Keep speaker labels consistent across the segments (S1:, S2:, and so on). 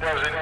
S1: Good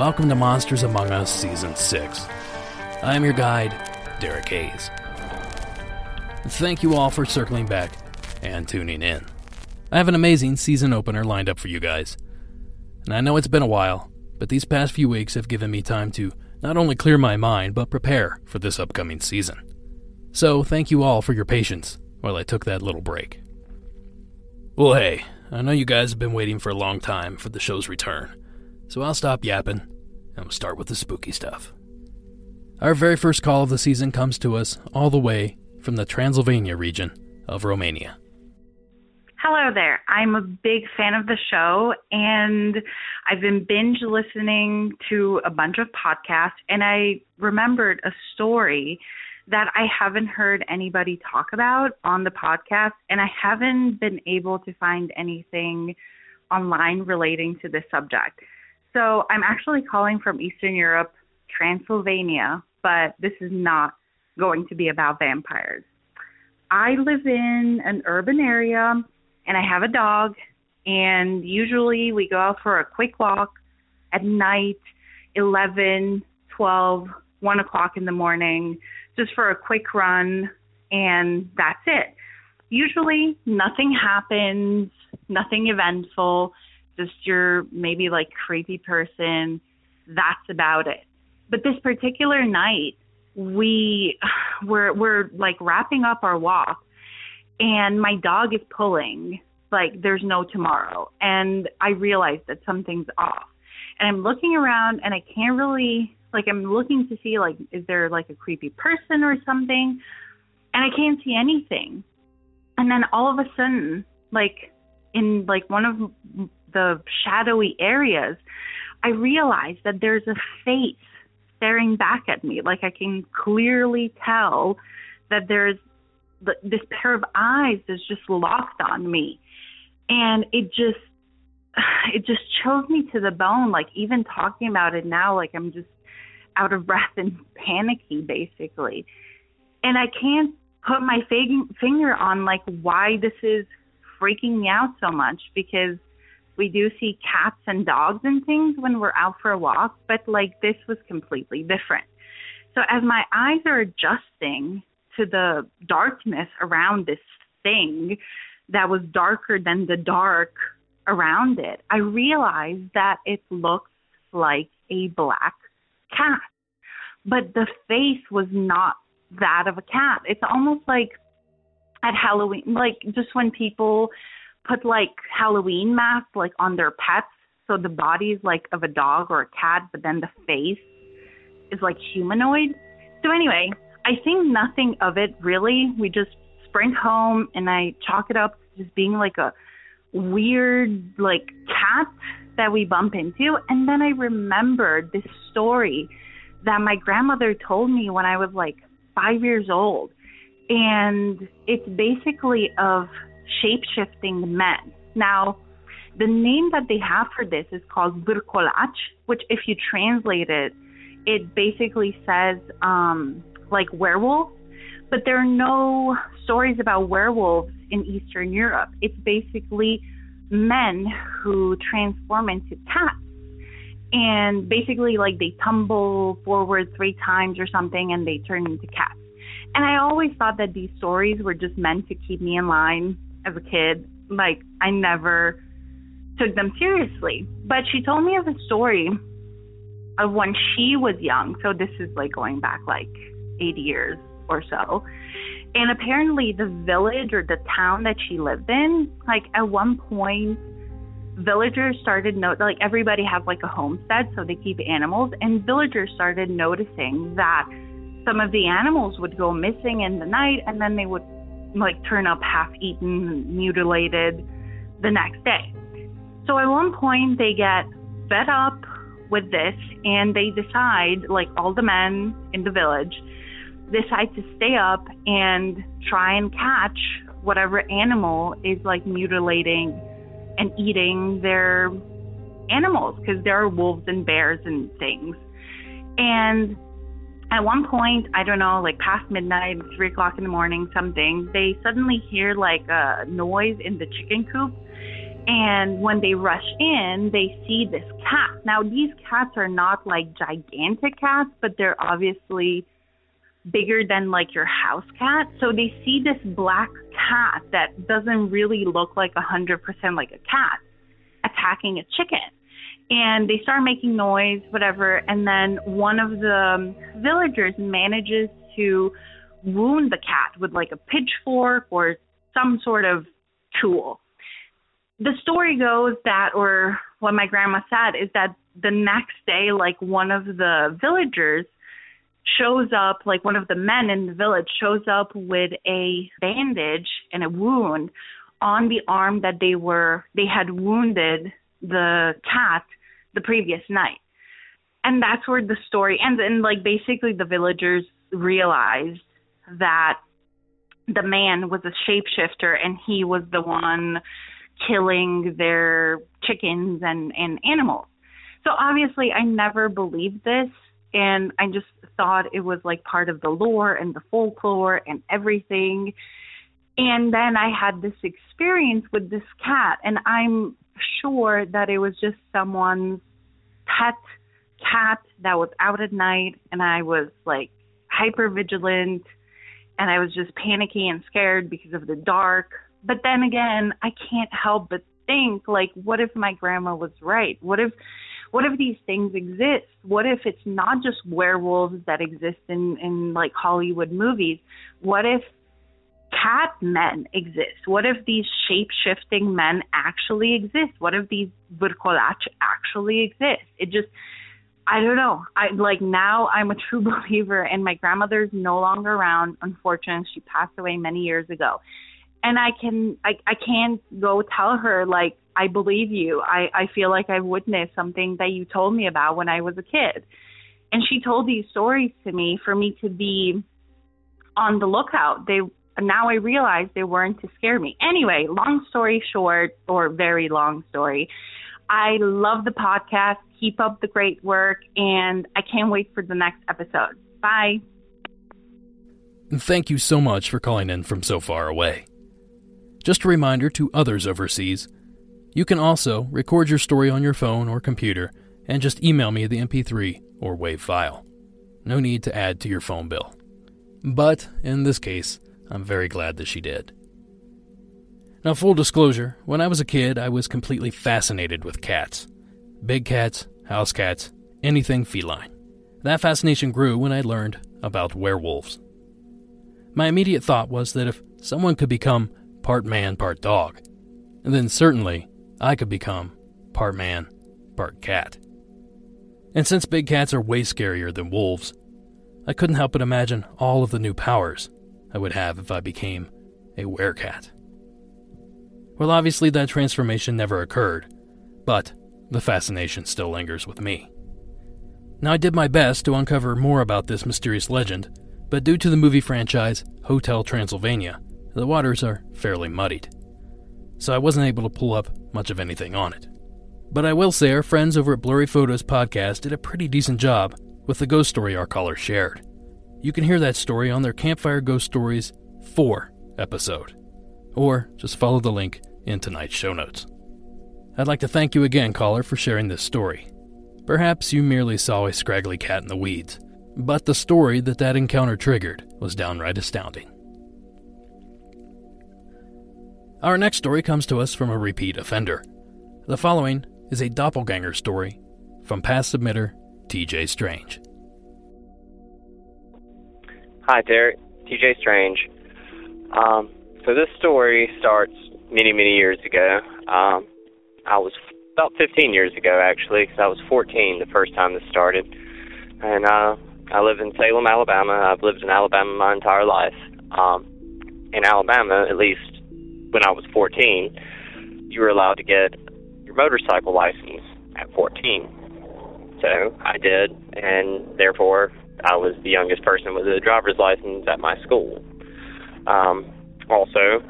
S1: welcome to Monsters Among Us Season 6. I am your guide, Derek Hayes. Thank you all for circling back and tuning in. I have an amazing season opener lined up for you guys. And I know it's been a while, but these past few weeks have given me time to not only clear my mind, but prepare for this upcoming season. So, thank you all for your patience while I took that little break. Well, hey, I know you guys have been waiting for a long time for the show's return. So I'll stop yapping and we'll start with the spooky stuff. Our very first call of the season comes to us all the way from the Transylvania region of Romania.
S2: Hello there. I'm a big fan of the show and I've been binge listening to a bunch of podcasts and I remembered a story that I haven't heard anybody talk about on the podcast and I haven't been able to find anything online relating to this subject. So I'm actually calling from Eastern Europe, Transylvania, but this is not going to be about vampires. I live in an urban area and I have a dog, and usually we go out for a quick walk at night, 11, 12, 1 o'clock in the morning, just for a quick run, and that's it. Usually nothing happens, nothing eventful just your maybe like creepy person. That's about it. But this particular night, we we're we're like wrapping up our walk, and my dog is pulling like there's no tomorrow, and I realize that something's off. And I'm looking around, and I can't really like I'm looking to see like is there like a creepy person or something, and I can't see anything. And then all of a sudden, like in like one of the shadowy areas, I realize that there's a face staring back at me. Like I can clearly tell that there's this pair of eyes is just locked on me. And it just it just chills me to the bone like even talking about it now like I'm just out of breath and panicky basically. And I can't put my finger on like why this is freaking me out so much because we do see cats and dogs and things when we're out for a walk, but like this was completely different. So as my eyes are adjusting to the darkness around this thing that was darker than the dark around it, I realized that it looks like a black cat. But the face was not that of a cat. It's almost like at Halloween, like just when people put like Halloween masks like on their pets, so the body is like of a dog or a cat, but then the face is like humanoid. So anyway, I think nothing of it really. We just sprint home and I chalk it up to just being like a weird like cat that we bump into and then I remembered this story that my grandmother told me when I was like 5 years old and it's basically of shape shifting men. Now, the name that they have for this is called Virkolach, which, if you translate it, it basically says um, like werewolf, but there are no stories about werewolves in Eastern Europe. It's basically men who transform into cats. And basically, like they tumble forward three times or something and they turn into cats. And I always thought that these stories were just meant to keep me in line as a kid. Like, I never took them seriously. But she told me of a story uh, when she was young. So this is like going back like 80 years or so. And apparently, the village or the town that she lived in, like at one point, villagers started note like everybody has like a homestead, so they keep animals, and villagers started noticing that some of the animals would go missing in the night, and then they would like turn up half eaten, mutilated the next day. So at one point, they get fed up with this, and they decide, like all the men in the village, decide to stay up and try and catch whatever animal is like mutilating and eating their animals because there are wolves and bears and things. And at one point, I don't know, like past midnight, three o'clock in the morning, something, they suddenly hear like a noise in the chicken coop. And when they rush in, they see this cat. Now, these cats are not like gigantic cats, but they're obviously bigger than like your house cat. So they see this black cat that doesn't really look like a hundred percent like a cat attacking a chicken. And they start making noise, whatever, and then one of the villagers manages to wound the cat with like a pitchfork or some sort of tool. The story goes that, or what my grandma said, is that the next day, like one of the villagers shows up, like one of the men in the village shows up with a bandage and a wound on the arm that they were they had wounded the cat the previous night. And that's where the story ends. And like basically the villagers realized that the man was a shapeshifter and he was the one killing their chickens and, and animals. So obviously I never believed this and I just thought it was like part of the lore and the folklore and everything. And then I had this experience with this cat, and I'm sure that it was just someone's pet cat that was out at night, and I was like hyper vigilant, and I was just panicky and scared because of the dark. But then again, I can't help but think like, what if my grandma was right? What if what if these things exist? What if it's not just werewolves that exist in in like Hollywood movies? What if cat men exist? What if these shape shifting men actually exist? What if these Virkolach actually exist? It just I don't know. I like now I'm a true believer and my grandmother's no longer around. Unfortunately, she passed away many years ago. And I can I I can't go tell her like I believe you. I, I feel like I've witnessed something that you told me about when I was a kid. And she told these stories to me for me to be on the lookout. They now I realize they weren't to scare me. Anyway, long story short, or very long story, I love the podcast. Keep up the great work, and I can't wait for the next episode. Bye.
S1: Thank you so much for calling in from so far away. Just a reminder to others overseas you can also record your story on your phone or computer and just email me the MP3 or WAV file. No need to add to your phone bill. But in this case, I'm very glad that she did. Now, full disclosure, when I was a kid, I was completely fascinated with cats big cats, house cats, anything feline. That fascination grew when I learned about werewolves. My immediate thought was that if someone could become part man, part dog, then certainly I could become part man, part cat. And since big cats are way scarier than wolves, I couldn't help but imagine all of the new powers I would have if I became a werecat. Well, obviously, that transformation never occurred, but the fascination still lingers with me. Now, I did my best to uncover more about this mysterious legend, but due to the movie franchise Hotel Transylvania, the waters are fairly muddied so I wasn't able to pull up much of anything on it. But I will say our friends over at Blurry Photos podcast did a pretty decent job with the ghost story our caller shared. You can hear that story on their Campfire Ghost Stories 4 episode, or just follow the link in tonight's show notes. I'd like to thank you again, caller, for sharing this story. Perhaps you merely saw a scraggly cat in the weeds, but the story that that encounter triggered was downright astounding. Our next story comes to us from a repeat offender. The following is a doppelganger story from past submitter TJ Strange.
S3: Hi, Derek. TJ Strange. Um, so this story starts many, many years ago. Um, I was about 15 years ago, actually, because I was 14 the first time this started. And uh, I live in Salem, Alabama. I've lived in Alabama my entire life. Um, in Alabama, at least when I was 14, you were allowed to get your motorcycle license at 14. So I did, and therefore I was the youngest person with a driver's license at my school. Um, also,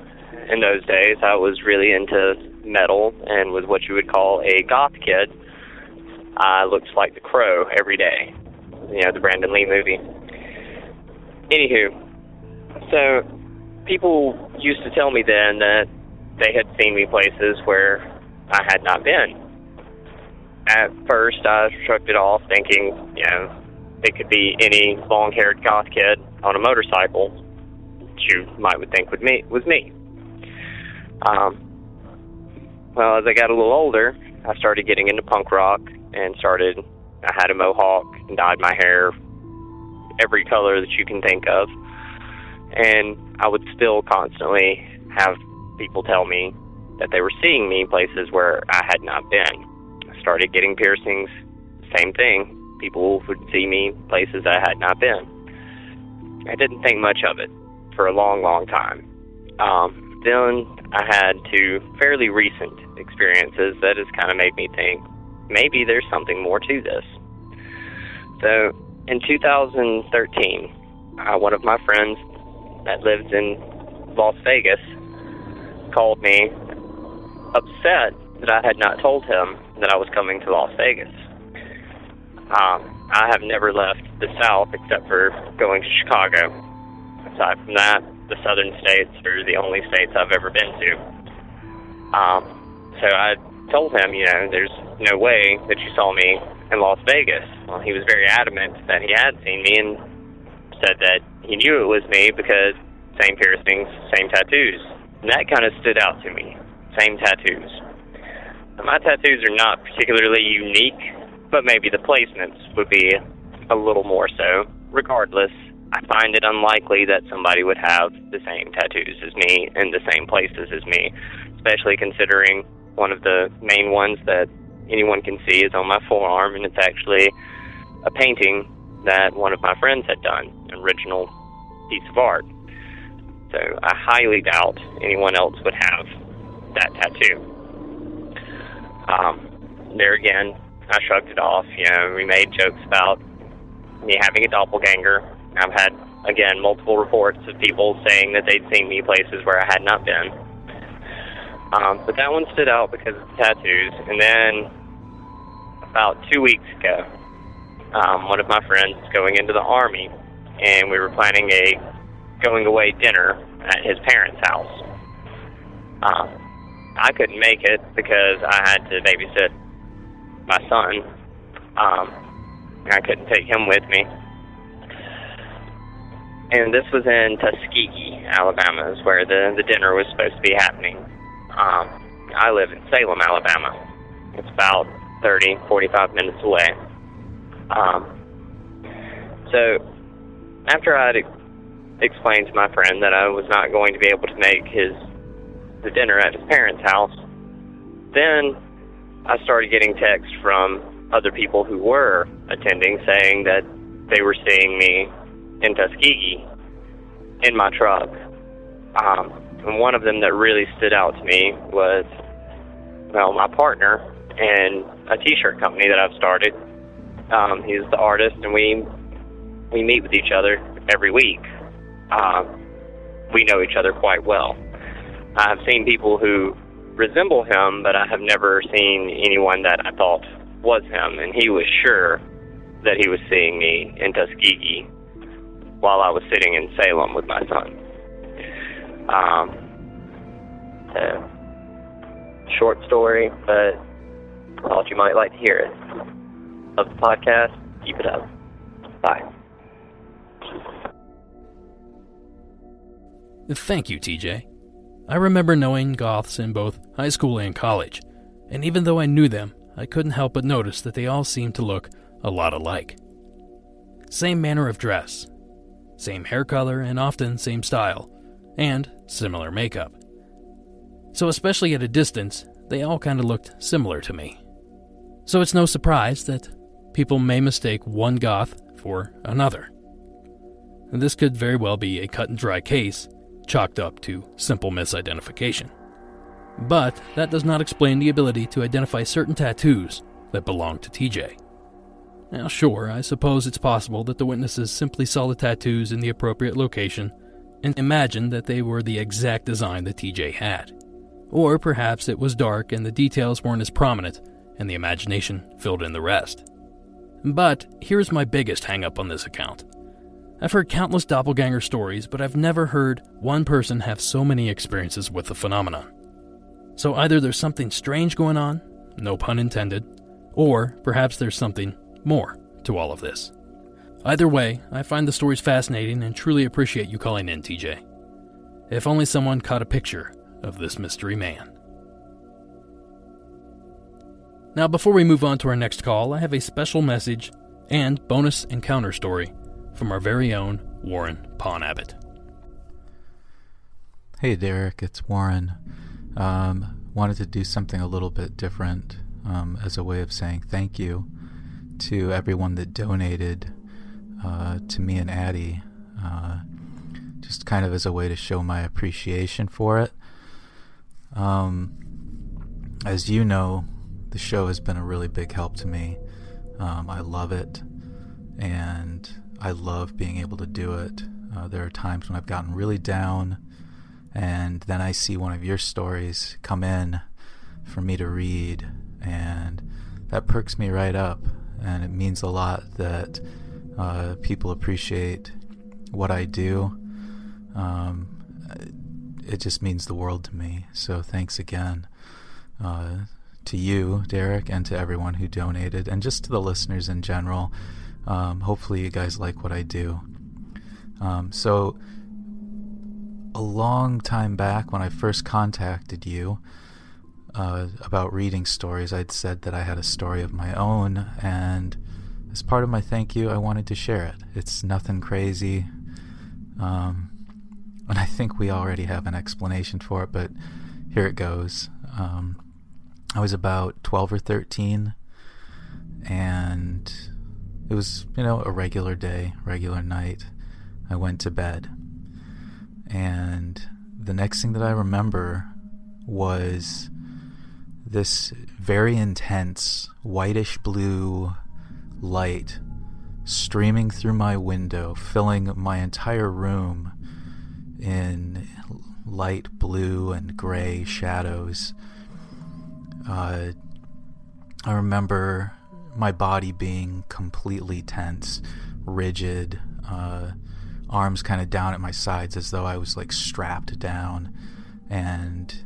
S3: in those days, I was really into metal and was what you would call a goth kid. I looked like the Crow every day, you know, the Brandon Lee movie. Anywho, so people used to tell me then that they had seen me places where I had not been. At first, I shrugged it off, thinking, you know, it could be any long-haired goth kid on a motorcycle. You might would think would me was me. Um, well, as I got a little older, I started getting into punk rock and started. I had a mohawk and dyed my hair every color that you can think of, and I would still constantly have people tell me that they were seeing me in places where I had not been. I started getting piercings, same thing. People would see me places I had not been. I didn't think much of it for a long, long time. Um, then I had two fairly recent experiences that has kind of made me think maybe there's something more to this. So in 2013, uh, one of my friends that lives in Las Vegas called me upset that I had not told him that I was coming to Las Vegas. Um, I have never left the South except for going to Chicago. Aside from that, the southern states are the only states I've ever been to. Um, so I told him, you know, there's no way that you saw me in Las Vegas. Well, he was very adamant that he had seen me and said that he knew it was me because same piercings, same tattoos. And that kind of stood out to me. Same tattoos. My tattoos are not particularly unique, but maybe the placements would be a little more so. Regardless, I find it unlikely that somebody would have the same tattoos as me in the same places as me, especially considering one of the main ones that anyone can see is on my forearm, and it's actually a painting that one of my friends had done, an original piece of art. So I highly doubt anyone else would have that tattoo. Um, there again, I shrugged it off. You know, we made jokes about me having a doppelganger. I've had, again, multiple reports of people saying that they'd seen me places where I had not been. Um, but that one stood out because of the tattoos. And then about two weeks ago, um, one of my friends is going into the army, and we were planning a going away dinner at his parents' house. Um, I couldn't make it because I had to babysit my son. Um, I couldn't take him with me. And this was in Tuskegee, Alabama, is where the, the dinner was supposed to be happening. Um, I live in Salem, Alabama. It's about 30, 45 minutes away. Um, so after I'd explained to my friend that I was not going to be able to make his the dinner at his parents' house, then I started getting texts from other people who were attending saying that they were seeing me in Tuskegee in my truck. Um, and one of them that really stood out to me was, well, my partner and a T-shirt company that I've started. Um, he's the artist, and we we meet with each other every week. Uh, we know each other quite well. I've seen people who resemble him, but I have never seen anyone that I thought was him, and he was sure that he was seeing me in Tuskegee while I was sitting in Salem with my son. Um, so, short story, but thought you might like to hear it. Of the podcast, keep it up. Bye.
S1: Thank you, TJ. I remember knowing goths in both high school and college, and even though I knew them, I couldn't help but notice that they all seemed to look a lot alike. Same manner of dress, same hair color, and often same style, and similar makeup. So, especially at a distance, they all kind of looked similar to me. So, it's no surprise that people may mistake one goth for another. And this could very well be a cut and dry case, chalked up to simple misidentification. But that does not explain the ability to identify certain tattoos that belong to TJ. Now, sure, I suppose it's possible that the witnesses simply saw the tattoos in the appropriate location and imagined that they were the exact design that TJ had. Or perhaps it was dark and the details weren't as prominent, and the imagination filled in the rest. But here's my biggest hangup on this account. I've heard countless doppelganger stories, but I've never heard one person have so many experiences with the phenomenon. So either there's something strange going on, no pun intended, or perhaps there's something more to all of this. Either way, I find the stories fascinating and truly appreciate you calling in, TJ. If only someone caught a picture of this mystery man. Now, before we move on to our next call, I have a special message and bonus encounter story from our very own Warren Pawn Abbott.
S4: Hey, Derek, it's Warren. Um, wanted to do something a little bit different um, as a way of saying thank you to everyone that donated uh, to me and Addie, uh, just kind of as a way to show my appreciation for it. Um, as you know, the show has been a really big help to me. Um, I love it, and I love being able to do it. Uh, there are times when I've gotten really down, and then I see one of your stories come in for me to read, and that perks me right up. And it means a lot that uh, people appreciate what I do. Um, it just means the world to me. So thanks again uh, to you, Derek, and to everyone who donated, and just to the listeners in general. Um, hopefully, you guys like what I do. Um, so, a long time back, when I first contacted you uh, about reading stories, I'd said that I had a story of my own, and as part of my thank you, I wanted to share it. It's nothing crazy. Um, and I think we already have an explanation for it, but here it goes. Um, I was about 12 or 13, and it was, you know, a regular day, regular night. I went to bed. And the next thing that I remember was this very intense whitish blue light streaming through my window, filling my entire room in light blue and gray shadows. Uh, I remember my body being completely tense, rigid, uh, arms kind of down at my sides as though I was like strapped down, and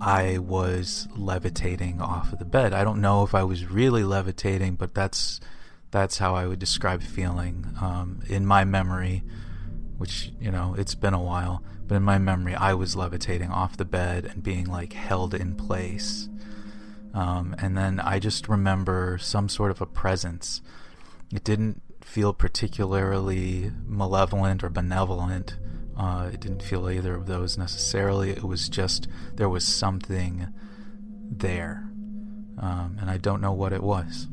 S4: I was levitating off of the bed. I don't know if I was really levitating, but that's that's how I would describe feeling um, in my memory, which you know it's been a while. But in my memory, I was levitating off the bed and being like held in place. Um, and then I just remember some sort of a presence. It didn't feel particularly malevolent or benevolent. Uh, it didn't feel either of those necessarily. It was just there was something there. Um, and I don't know what it was.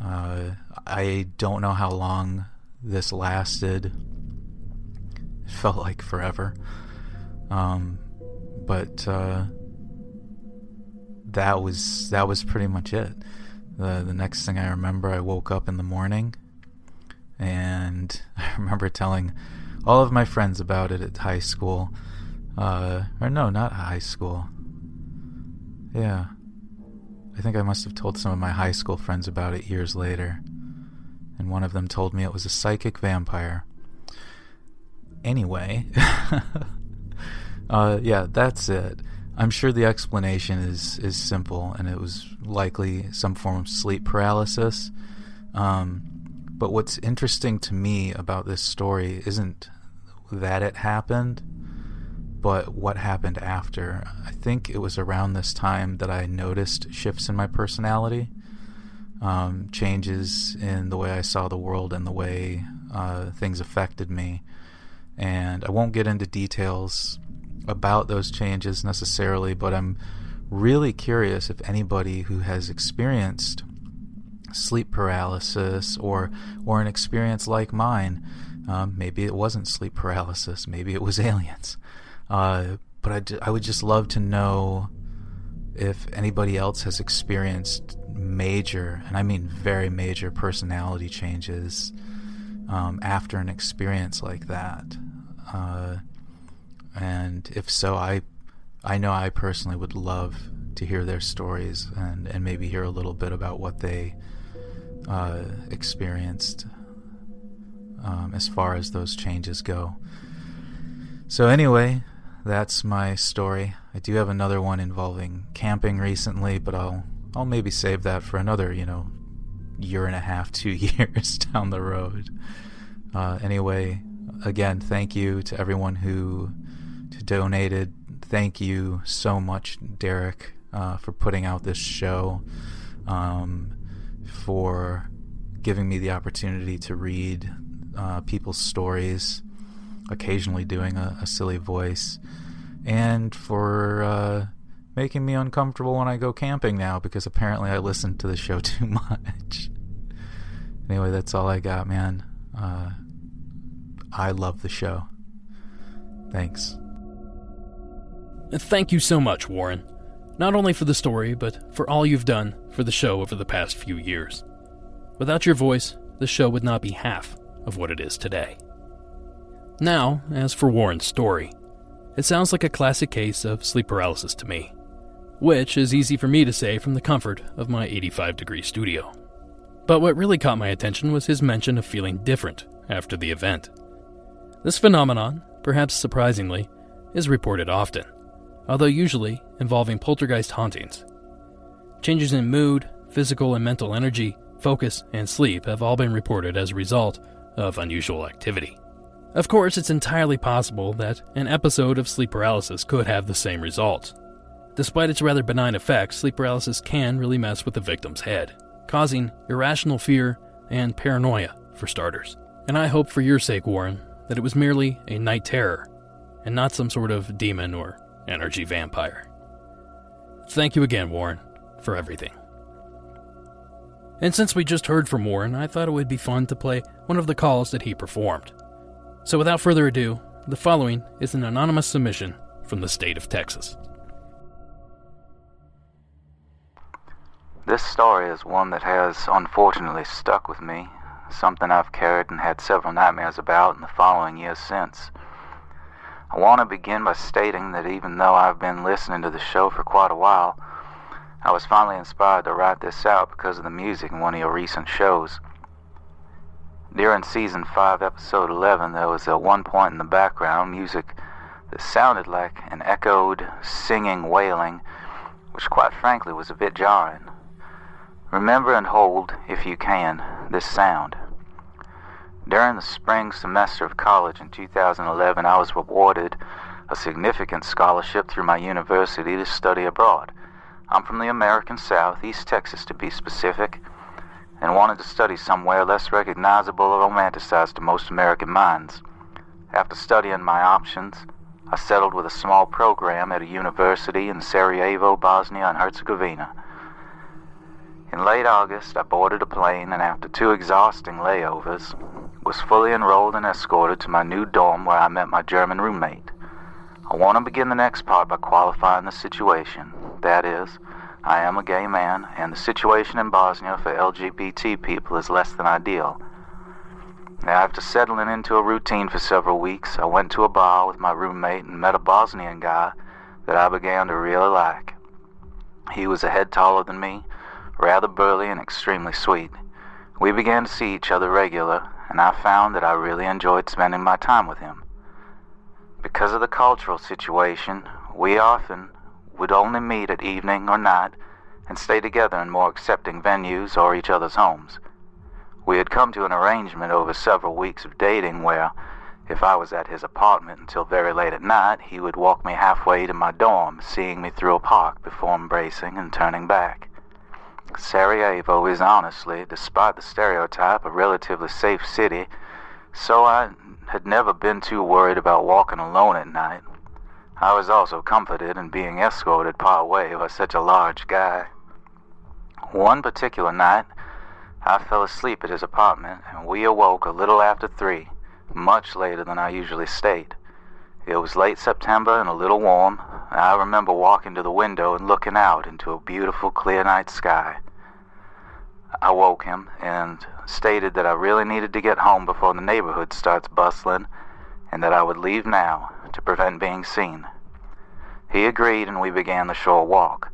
S4: Uh, I don't know how long this lasted. It felt like forever. Um, but uh, that was that was pretty much it. The the next thing I remember, I woke up in the morning, and I remember telling all of my friends about it at high school. Uh, or no, not high school. Yeah. I think I must have told some of my high school friends about it years later. And one of them told me it was a psychic vampire. Anyway, uh, yeah, that's it. I'm sure the explanation is is simple, and it was likely some form of sleep paralysis. Um, but what's interesting to me about this story isn't that it happened, but what happened after. I think it was around this time that I noticed shifts in my personality.
S5: um, changes in the way I saw the world and the way uh, things affected me. And I won't get into details about those changes necessarily, but I'm really curious if anybody who has experienced sleep paralysis or or an experience like mine, um, maybe it wasn't sleep paralysis, maybe it was aliens. Uh, but I, I would just love to know if anybody else has experienced major, and I mean very major personality changes um, after an experience like that. Uh, and if so, I I know I personally would love to hear their stories and, and maybe hear a little bit about what they uh, experienced um, as far as those changes go. So, anyway, that's my story. I do have another one involving camping recently, but I'll I'll maybe save that for another, you know, year and a half, two years down the road. Uh, anyway, again, thank you to everyone who donated. Thank you so much, Derek, uh, for putting out this show, um, for giving me the opportunity to read uh, people's stories, occasionally doing a, a silly voice, and for uh, making me uncomfortable when I go camping now because apparently I listen to the show too much. anyway, that's all I got, man. Uh, I love the show. Thanks.
S1: Thank you so much, Warren. Not only for the story, but for all you've done for the show over the past few years. Without your voice, the show would not be half of what it is today. Now, as for Warren's story, it sounds like a classic case of sleep paralysis to me, which is easy for me to say from the comfort of my 85 degree studio. But what really caught my attention was his mention of feeling different after the event. This phenomenon, perhaps surprisingly, is reported often although usually involving poltergeist hauntings. Changes in mood, physical and mental energy, focus, and sleep have all been reported as a result of unusual activity. Of course, it's entirely possible that an episode of sleep paralysis could have the same results. Despite its rather benign effects, sleep paralysis can really mess with the victim's head, causing irrational fear and paranoia, for starters. And I hope for your sake, Warren, that it was merely a night terror and not some sort of demon or energy vampire. Thank you again, Warren, for everything. And since we just heard from Warren, I thought it would be fun to play one of the calls that he performed. So without further ado, the following is an anonymous submission from the state of Texas.
S4: This story is one that has unfortunately stuck with me, something I've carried and had several nightmares about in the following years since. I want to begin by stating that even though I've been listening to the show for quite a while, I was finally inspired to write this out because of the music in one of your recent shows. During season 5, episode 11, there was at one point in the background music that sounded like an echoed, singing wailing, which quite frankly was a bit jarring. Remember and hold, if you can, this sound. During the spring semester of college in 2011, I was awarded a significant scholarship through my university to study abroad. I'm from the American South, East Texas to be specific, and wanted to study somewhere less recognizable or romanticized to most American minds. After studying my options, I settled with a small program at a university in Sarajevo, Bosnia and Herzegovina. In late August, I boarded a plane and after two exhausting layovers, was fully enrolled and escorted to my new dorm where I met my German roommate. I want to begin the next part by qualifying the situation. That is, I am a gay man, and the situation in Bosnia for LGBT people is less than ideal. Now, after settling into a routine for several weeks, I went to a bar with my roommate and met a Bosnian guy that I began to really like. He was a head taller than me, rather burly and extremely sweet. We began to see each other regular, and I found that I really enjoyed spending my time with him. Because of the cultural situation, we often would only meet at evening or night and stay together in more accepting venues or each other's homes. We had come to an arrangement over several weeks of dating where, if I was at his apartment until very late at night, he would walk me halfway to my dorm, seeing me through a park before embracing and turning back. Sarajevo is honestly, despite the stereotype, a relatively safe city, so I had never been too worried about walking alone at night. I was also comforted in being escorted part way by such a large guy. One particular night, I fell asleep at his apartment, and we awoke a little after three, much later than I usually stayed. It was late September and a little warm. I remember walking to the window and looking out into a beautiful clear night sky. I woke him and stated that I really needed to get home before the neighborhood starts bustling and that I would leave now to prevent being seen. He agreed and we began the shore walk.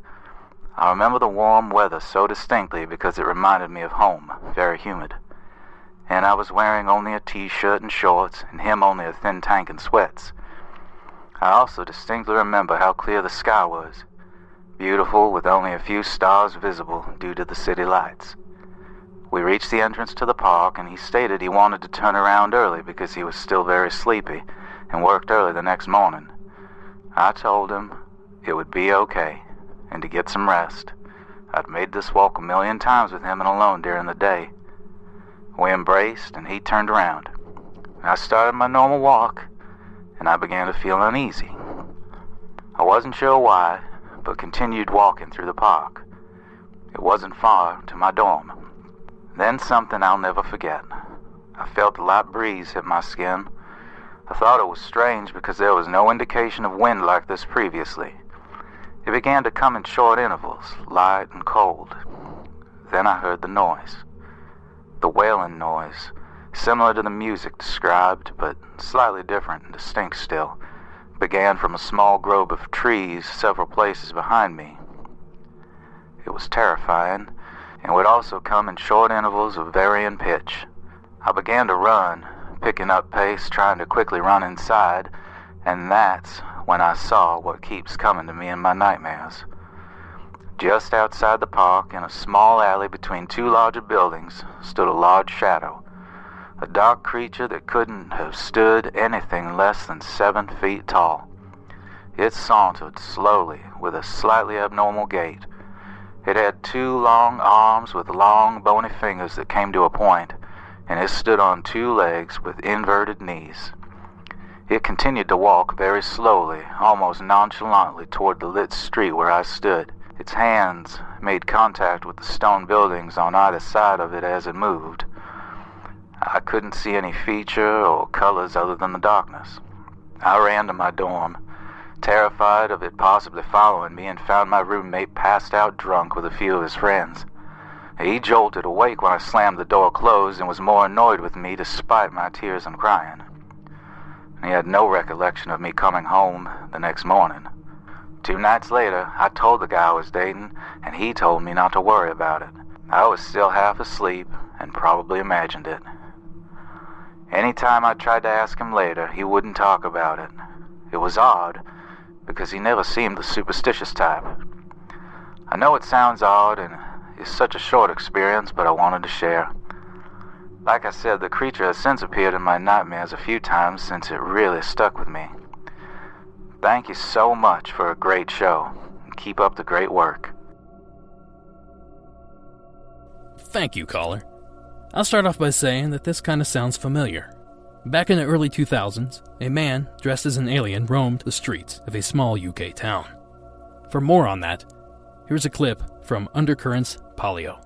S4: I remember the warm weather so distinctly because it reminded me of home, very humid. And I was wearing only a t-shirt and shorts and him only a thin tank and sweats. I also distinctly remember how clear the sky was, beautiful with only a few stars visible due to the city lights. We reached the entrance to the park, and he stated he wanted to turn around early because he was still very sleepy and worked early the next morning. I told him it would be okay and to get some rest. I'd made this walk a million times with him and alone during the day. We embraced, and he turned around. I started my normal walk, and I began to feel uneasy. I wasn't sure why, but continued walking through the park. It wasn't far to my dorm. Then something I'll never forget. I felt a light breeze hit my skin. I thought it was strange because there was no indication of wind like this previously. It began to come in short intervals, light and cold. Then I heard the noise. The wailing noise similar to the music described, but slightly different and distinct still, began from a small grove of trees several places behind me. It was terrifying, and would also come in short intervals of varying pitch. I began to run, picking up pace, trying to quickly run inside, and that's when I saw what keeps coming to me in my nightmares. Just outside the park, in a small alley between two larger buildings, stood a large shadow a dark creature that couldn't have stood anything less than seven feet tall. It sauntered slowly with a slightly abnormal gait. It had two long arms with long bony fingers that came to a point, and it stood on two legs with inverted knees. It continued to walk very slowly, almost nonchalantly toward the lit street where I stood. Its hands made contact with the stone buildings on either side of it as it moved. I couldn't see any feature or colors other than the darkness. I ran to my dorm, terrified of it possibly following me, and found my roommate passed out drunk with a few of his friends. He jolted awake when I slammed the door closed and was more annoyed with me despite my tears and crying. He had no recollection of me coming home the next morning. Two nights later, I told the guy I was dating, and he told me not to worry about it. I was still half asleep and probably imagined it. Any time I tried to ask him later, he wouldn't talk about it. It was odd, because he never seemed the superstitious type. I know it sounds odd and is such a short experience, but I wanted to share. Like I said, the creature has since appeared in my nightmares a few times since it really stuck with me. Thank you so much for a great show. Keep up the great work.
S1: Thank you, caller. I'll start off by saying that this kind of sounds familiar. Back in the early 2000s, a man dressed as an alien roamed the streets of a small UK town. For more on that, here's a clip from Undercurrents Polio.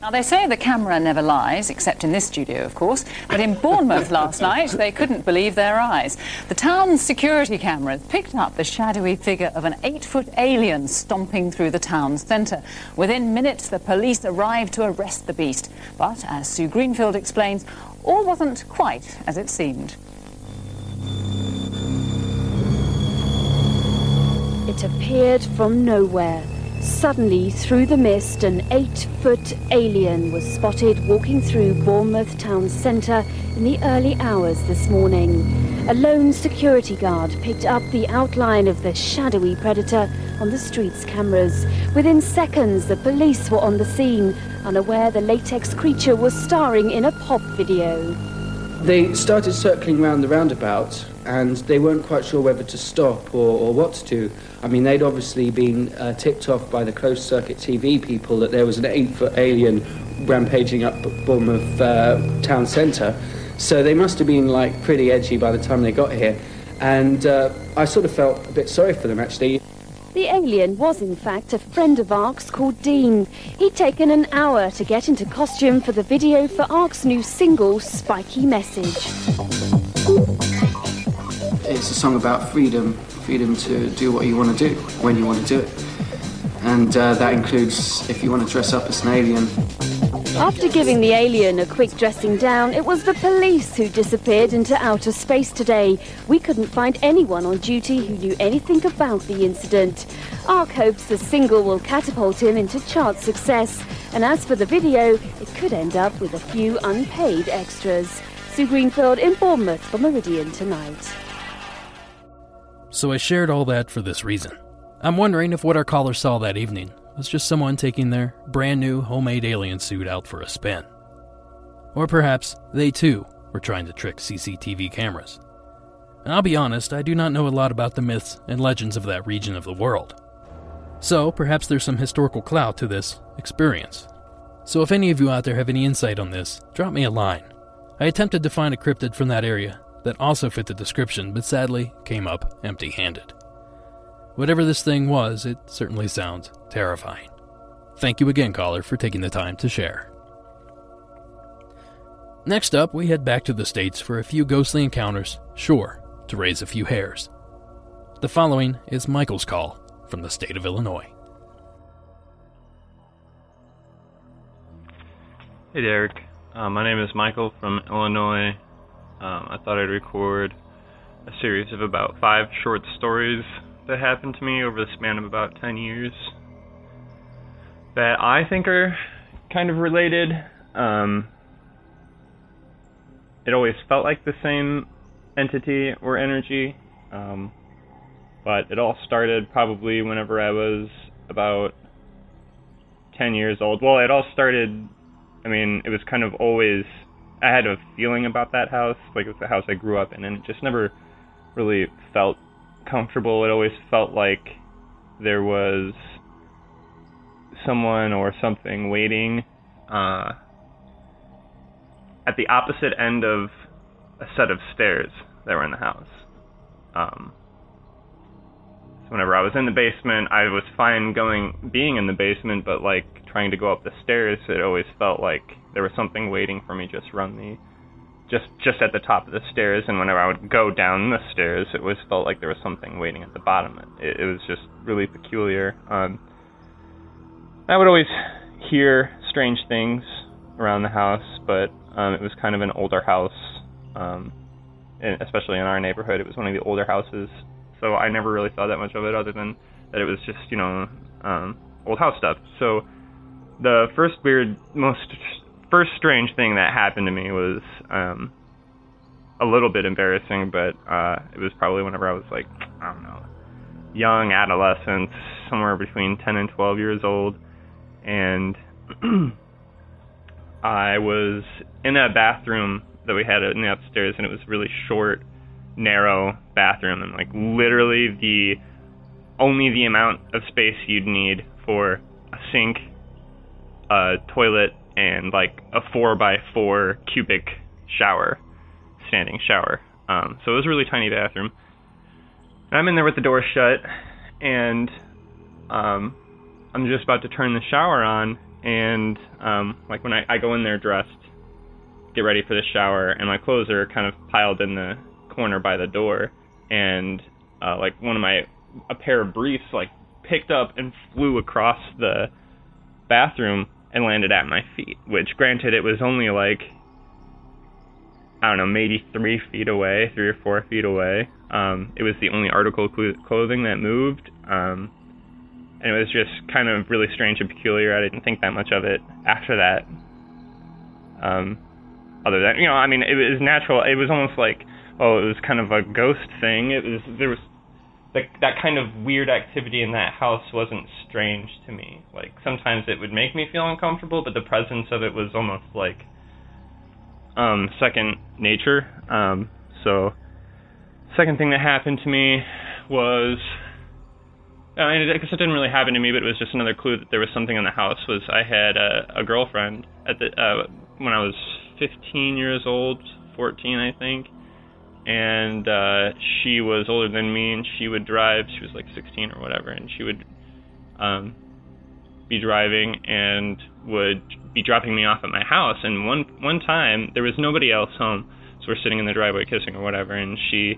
S6: Now, they say the camera never lies, except in this studio, of course, but in Bournemouth last night, they couldn't believe their eyes. The town's security cameras picked up the shadowy figure of an eight foot alien stomping through the town's centre. Within minutes, the police arrived to arrest the beast. But, as Sue Greenfield explains, all wasn't quite as it seemed.
S7: It appeared from nowhere Suddenly, through the mist, an eight-foot alien was spotted walking through Bournemouth town centre in the early hours this morning. A lone security guard picked up the outline of the shadowy predator on the street's cameras. Within seconds, the police were on the scene, unaware the latex creature was starring in a pop video.
S8: They started circling around the roundabout and they weren't quite sure whether to stop or, or what to do. I mean, they'd obviously been uh, tipped off by the closed circuit TV people that there was an eight foot alien rampaging up Bournemouth uh, town centre. So they must have been like pretty edgy by the time they got here. And uh, I sort of felt a bit sorry for them actually.
S7: The alien was in fact a friend of Ark's called Dean. He'd taken an hour to get into costume for the video for Ark's new single, Spiky Message.
S8: It's a song about freedom, freedom to do what you want to do, when you want to do it. And uh, that includes if you want to dress up as an alien.
S7: After giving the alien a quick dressing down, it was the police who disappeared into outer space today. We couldn't find anyone on duty who knew anything about the incident. Ark hopes the single will catapult him into chart success. And as for the video, it could end up with a few unpaid extras. Sue Greenfield in Bournemouth for Meridian tonight.
S1: So I shared all that for this reason. I'm wondering if what our caller saw that evening was just someone taking their brand new homemade alien suit out for a spin. Or perhaps they too were trying to trick CCTV cameras. And I'll be honest, I do not know a lot about the myths and legends of that region of the world. So perhaps there's some historical clout to this experience. So if any of you out there have any insight on this, drop me a line. I attempted to find a cryptid from that area that also fit the description, but sadly came up empty handed. Whatever this thing was, it certainly sounds terrifying. Thank you again, caller, for taking the time to share. Next up, we head back to the States for a few ghostly encounters, sure, to raise a few hairs. The following is Michael's call from the state of Illinois.
S9: Hey, Derek. Uh, my name is Michael from Illinois. Um, I thought I'd record a series of about five short stories that happened to me over the span of about 10 years that I think are kind of related. Um, it always felt like the same entity or energy, um, but it all started probably whenever I was about 10 years old. Well, it all started, I mean, it was kind of always, I had a feeling about that house, like it was the house I grew up in, and it just never really felt comfortable. It always felt like there was someone or something waiting uh, at the opposite end of a set of stairs that were in the house. Um, whenever I was in the basement, I was fine going being in the basement, but like trying to go up the stairs, it always felt like there was something waiting for me just run the just just at the top of the stairs. And whenever I would go down the stairs, it always felt like there was something waiting at the bottom. It, it was just really peculiar. Um, I would always hear strange things around the house, but um, it was kind of an older house, um, and especially in our neighborhood. It was one of the older houses, so I never really thought that much of it, other than that it was just you know um, old house stuff. So the first weird, most first strange thing that happened to me was um, a little bit embarrassing, but uh, it was probably whenever I was like I don't know, young adolescent, somewhere between 10 and 12 years old and I was in a bathroom that we had in the upstairs, and it was really short, narrow bathroom, and like literally the only the amount of space you'd need for a sink, a toilet, and like a four by four cubic shower, standing shower. Um, so it was a really tiny bathroom. And I'm in there with the door shut, and um, I'm just about to turn the shower on, and um, like when I, I go in there dressed, get ready for the shower, and my clothes are kind of piled in the corner by the door, and uh, like one of my a pair of briefs like picked up and flew across the bathroom and landed at my feet. Which, granted, it was only like I don't know, maybe three feet away, three or four feet away. Um, it was the only article of clothing that moved. Um, and it was just kind of really strange and peculiar. I didn't think that much of it after that. Um, other than you know, I mean, it was natural. It was almost like oh, it was kind of a ghost thing. It was there was like that kind of weird activity in that house wasn't strange to me. Like sometimes it would make me feel uncomfortable, but the presence of it was almost like um second nature. Um, so second thing that happened to me was I, mean, I guess it didn't really happen to me, but it was just another clue that there was something in the house. Was I had a, a girlfriend at the uh, when I was 15 years old, 14 I think, and uh, she was older than me, and she would drive. She was like 16 or whatever, and she would um, be driving and would be dropping me off at my house. And one one time there was nobody else home, so we're sitting in the driveway kissing or whatever, and she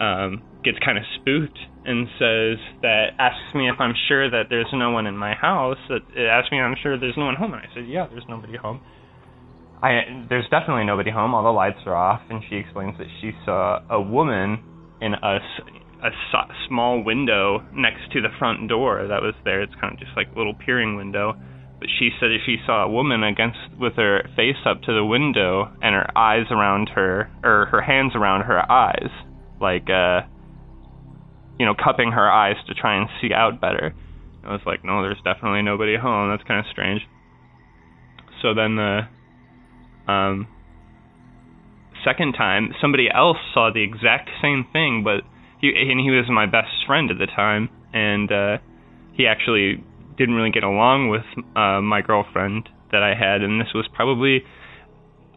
S9: um, gets kind of spooked and says that asks me if I'm sure that there's no one in my house. That it asks me if I'm sure there's no one home, and I said, yeah, there's nobody home. I there's definitely nobody home. All the lights are off, and she explains that she saw a woman in a a small window next to the front door that was there. It's kind of just like a little peering window. But she said she saw a woman against with her face up to the window and her eyes around her or her hands around her eyes, like uh you know, cupping her eyes to try and see out better. I was like, no, there's definitely nobody home. That's kind of strange. So then the um, second time, somebody else saw the exact same thing, but he and he was my best friend at the time, and uh, he actually didn't really get along with uh, my girlfriend that I had, and this was probably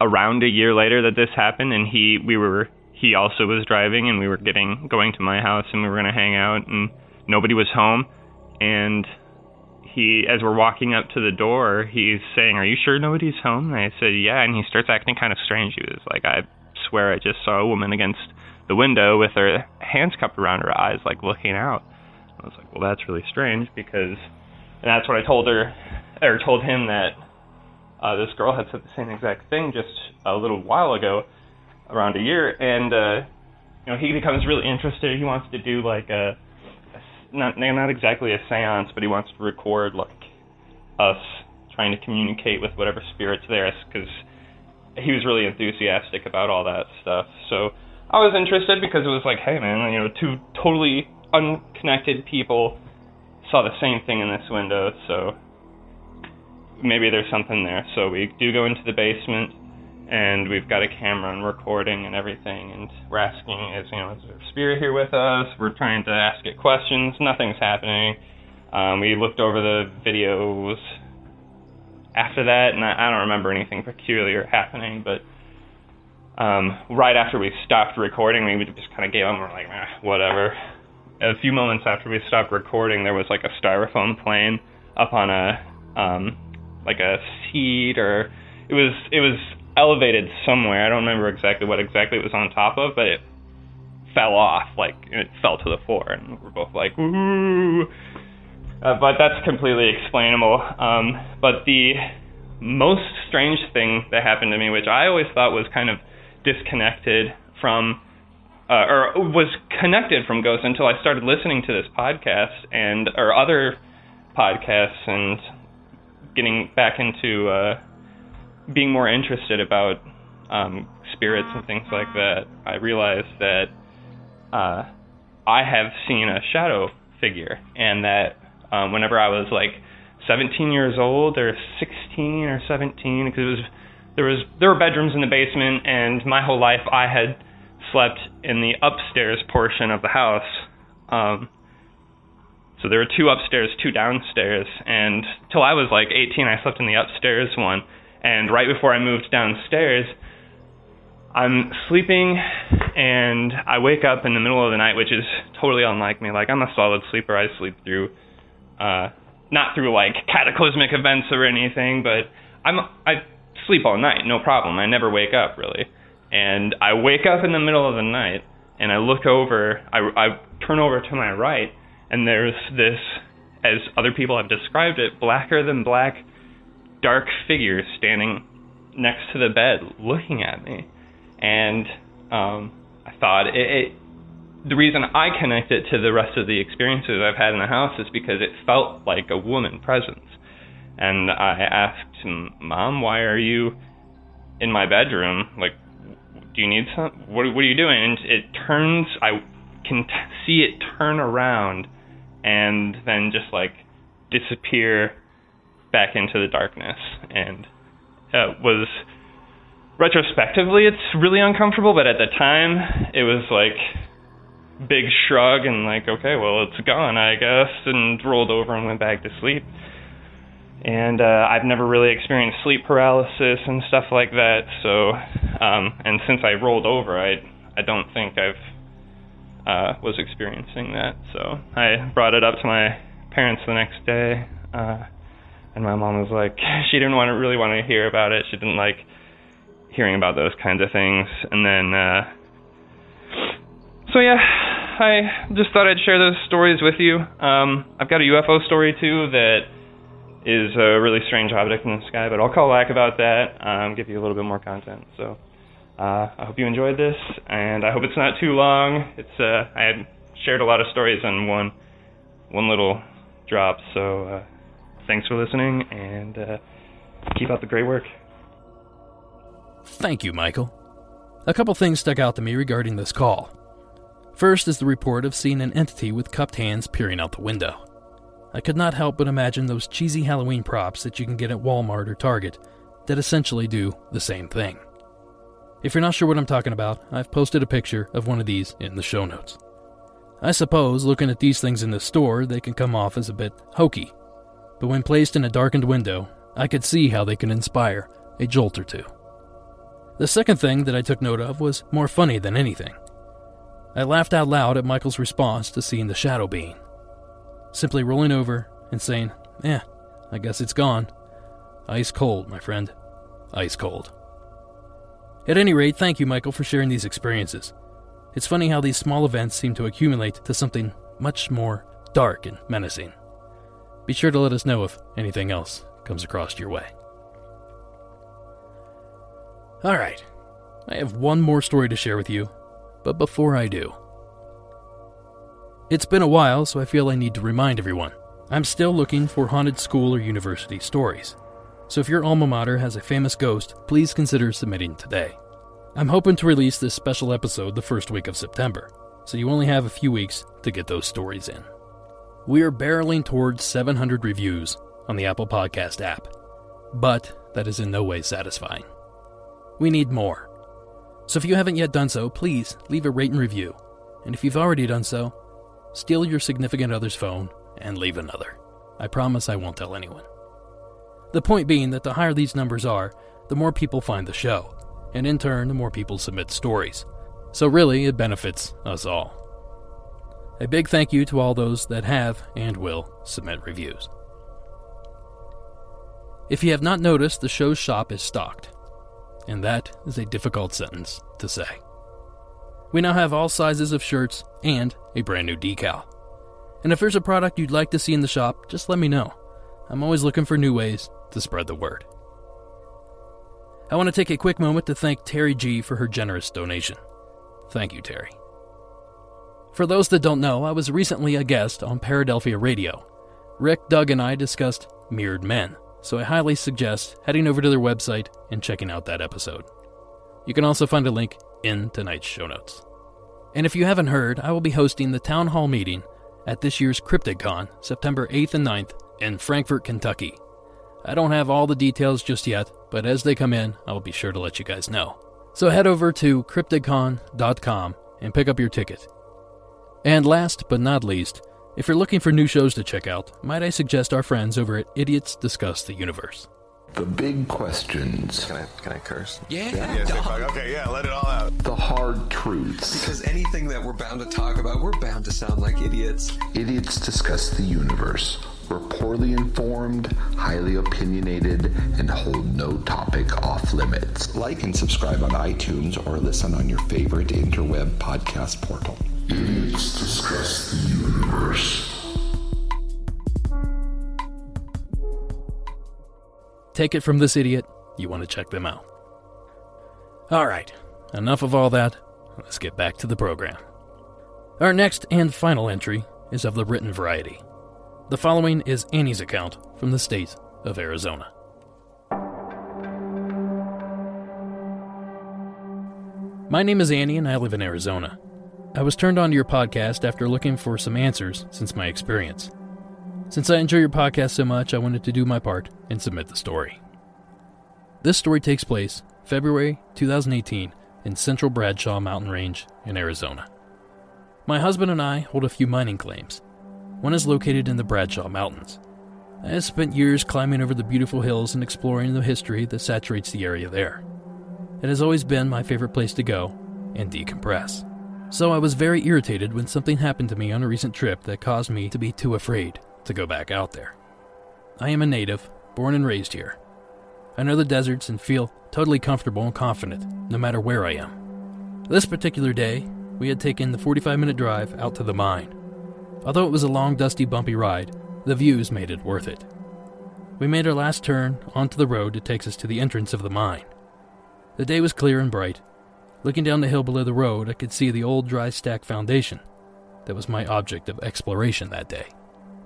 S9: around a year later that this happened, and he we were he also was driving and we were getting going to my house and we were going to hang out and nobody was home and he as we're walking up to the door he's saying are you sure nobody's home? And i said yeah and he starts acting kind of strange. He was like i swear i just saw a woman against the window with her hands cupped around her eyes like looking out. I was like well that's really strange because and that's what i told her or told him that uh, this girl had said the same exact thing just a little while ago around a year, and uh, you know he becomes really interested. He wants to do like a, not not exactly a séance, but he wants to record like us trying to communicate with whatever spirits there, because he was really enthusiastic about all that stuff. So I was interested because it was like, hey man, you know, two totally unconnected people saw the same thing in this window, so maybe there's something there. So we do go into the basement and we've got a camera and recording and everything and we're asking is you know is there a spirit here with us? We're trying to ask it questions. Nothing's happening. Um, we looked over the videos after that and I, I don't remember anything peculiar happening but um, right after we stopped recording we just kind of gave up and we're like eh, whatever. A few moments after we stopped recording there was like a styrofoam plane up on a um, like a seat or it was it was elevated somewhere. I don't remember exactly what exactly it was on top of, but it fell off, like it fell to the floor, and we're both like, ooh. Uh, but that's completely explainable. Um, but the most strange thing that happened to me, which I always thought was kind of disconnected from, uh, or was connected from ghosts until I started listening to this podcast and or other podcasts and getting back into uh, being more interested about um, spirits and things like that, I realized that uh, I have seen a shadow figure, and that um, whenever I was like 17 years old or 16 or 17, because it was there was there were bedrooms in the basement, and my whole life I had slept in the upstairs portion of the house. Um, so there were two upstairs, two downstairs, and till I was like 18, I slept in the upstairs one and right before I moved downstairs, I'm sleeping and I wake up in the middle of the night, which is totally unlike me. Like I'm a solid sleeper. I sleep through uh not through like cataclysmic events or anything, but I'm I sleep all night, no problem. I never wake up really. And I wake up in the middle of the night and I look over, I I turn over to my right and there's this as other people have described it, blacker than black dark figure standing next to the bed looking at me. And um, I thought it, it, the reason I connect it to the rest of the experiences I've had in the house is because it felt like a woman presence. And I asked Mom, why are you in my bedroom? Like, do you need some? What, what are you doing? And it turns, I can t- see it turn around and then just like disappear back into the darkness and uh, was retrospectively it's really uncomfortable but at the time it was like big shrug and like, okay, well, it's gone, I guess, and rolled over and went back to sleep. And uh, I've never really experienced sleep paralysis and stuff like that. So, um, and since I rolled over, I I don't think I've uh, was experiencing that. So I brought it up to my parents the next day, uh, and my mom was like, she didn't want to really want to hear about it. She didn't like hearing about those kinds of things. And then, uh, so yeah, I just thought I'd share those stories with you. Um, I've got a UFO story too that is a really strange object in the sky, but I'll call back about that. Um, give you a little bit more content. So. Uh, I hope you enjoyed this, and I hope it's not too long. It's uh, I had shared a lot of stories on one one little drop, so uh, thanks for listening, and uh, keep up the great work.
S1: Thank you, Michael. A couple things stuck out to me regarding this call. First is the report of seeing an entity with cupped hands peering out the window. I could not help but imagine those cheesy Halloween props that you can get at Walmart or Target that essentially do the same thing. If you're not sure what I'm talking about, I've posted a picture of one of these in the show notes. I suppose looking at these things in the store, they can come off as a bit hokey, but when placed in a darkened window, I could see how they can inspire a jolt or two. The second thing that I took note of was more funny than anything. I laughed out loud at Michael's response to seeing the shadow being. Simply rolling over and saying, Eh, I guess it's gone. Ice cold, my friend. Ice cold. At any rate, thank you, Michael, for sharing these experiences. It's funny how these small events seem to accumulate to something much more dark and menacing. Be sure to let us know if anything else comes across your way. Alright, I have one more story to share with you, but before I do, it's been a while, so I feel I need to remind everyone I'm still looking for haunted school or university stories. So if your alma mater has a famous ghost, please consider submitting today. I'm hoping to release this special episode the first week of September, so you only have a few weeks to get those stories in. We are barreling towards 700 reviews on the Apple Podcast app, but that is in no way satisfying. We need more. So if you haven't yet done so, please leave a rate and review. And if you've already done so, steal your significant other's phone and leave another. I promise I won't tell anyone. The point being that the higher these numbers are, the more people find the show, and in turn, the more people submit stories. So, really, it benefits us all. A big thank you to all those that have and will submit reviews. If you have not noticed, the show's shop is stocked, and that is a difficult sentence to say. We now have all sizes of shirts and a brand new decal. And if there's a product you'd like to see in the shop, just let me know. I'm always looking for new ways to spread the word. I want to take a quick moment to thank Terry G for her generous donation. Thank you, Terry. For those that don't know, I was recently a guest on Paradelphia Radio. Rick, Doug, and I discussed Mirrored Men, so I highly suggest heading over to their website and checking out that episode. You can also find a link in tonight's show notes. And if you haven't heard, I will be hosting the town hall meeting at this year's CryptidCon, September 8th and 9th, in Frankfort, Kentucky. I don't have all the details just yet, but as they come in, I will be sure to let you guys know. So head over to cryptidcon.com and pick up your ticket. And last but not least, if you're looking for new shows to check out, might I suggest our friends over at Idiots Discuss the Universe.
S10: The big questions.
S11: Can I can I curse?
S12: Yeah.
S11: yeah. yeah fuck. Okay, yeah, let it all out.
S10: The hard truths.
S12: Because anything that we're bound to talk about, we're bound to sound like idiots.
S10: Idiots discuss the universe. We're poorly informed, highly opinionated, and hold no topic off limits.
S11: Like and subscribe on iTunes or listen on your favorite interweb podcast portal.
S10: Idiots
S1: Take it from this idiot, you want to check them out. Alright, enough of all that. Let's get back to the program. Our next and final entry is of the written variety. The following is Annie's account from the state of Arizona. My name is Annie and I live in Arizona. I was turned on to your podcast after looking for some answers since my experience. Since I enjoy your podcast so much, I wanted to do my part and submit the story. This story takes place February 2018 in central Bradshaw Mountain Range in Arizona. My husband and I hold a few mining claims. One is located in the Bradshaw Mountains. I have spent years climbing over the beautiful hills and exploring the history that saturates the area there. It has always been my favorite place to go and decompress. So I was very irritated when something happened to me on a recent trip that caused me to be too afraid to go back out there. I am a native, born and raised here. I know the deserts and feel totally comfortable and confident no matter where I am. This particular day, we had taken the 45 minute drive out to the mine. Although it was a long, dusty, bumpy ride, the views made it worth it. We made our last turn onto the road that takes us to the entrance of the mine. The day was clear and bright. Looking down the hill below the road, I could see the old dry stack foundation. That was my object of exploration that day.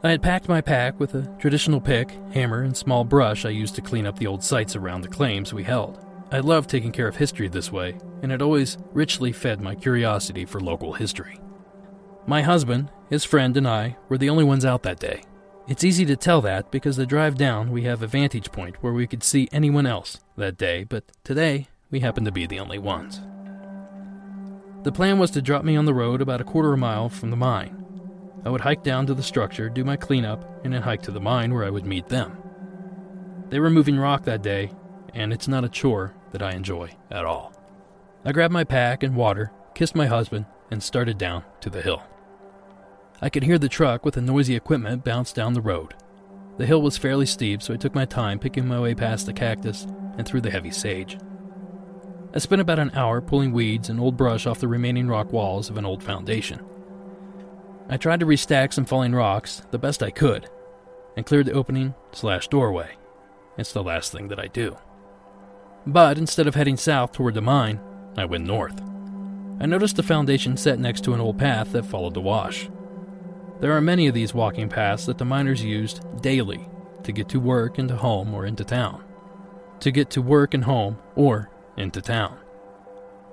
S1: I had packed my pack with a traditional pick, hammer, and small brush I used to clean up the old sites around the claims we held. I loved taking care of history this way, and it always richly fed my curiosity for local history. My husband, his friend, and I were the only ones out that day. It's easy to tell that because the drive down we have a vantage point where we could see anyone else that day, but today we happened to be the only ones. The plan was to drop me on the road about a quarter of a mile from the mine. I would hike down to the structure, do my cleanup, and then hike to the mine where I would meet them. They were moving rock that day, and it's not a chore that I enjoy at all. I grabbed my pack and water, kissed my husband, and started down to the hill. I could hear the truck with the noisy equipment bounce down the road. The hill was fairly steep, so I took my time picking my way past the cactus and through the heavy sage. I spent about an hour pulling weeds and old brush off the remaining rock walls of an old foundation. I tried to restack some falling rocks the best I could and cleared the opening slash doorway. It's the last thing that I do. But instead of heading south toward the mine, I went north. I noticed a foundation set next to an old path that followed the wash. There are many of these walking paths that the miners used daily to get to work and to home or into town. To get to work and home or into town.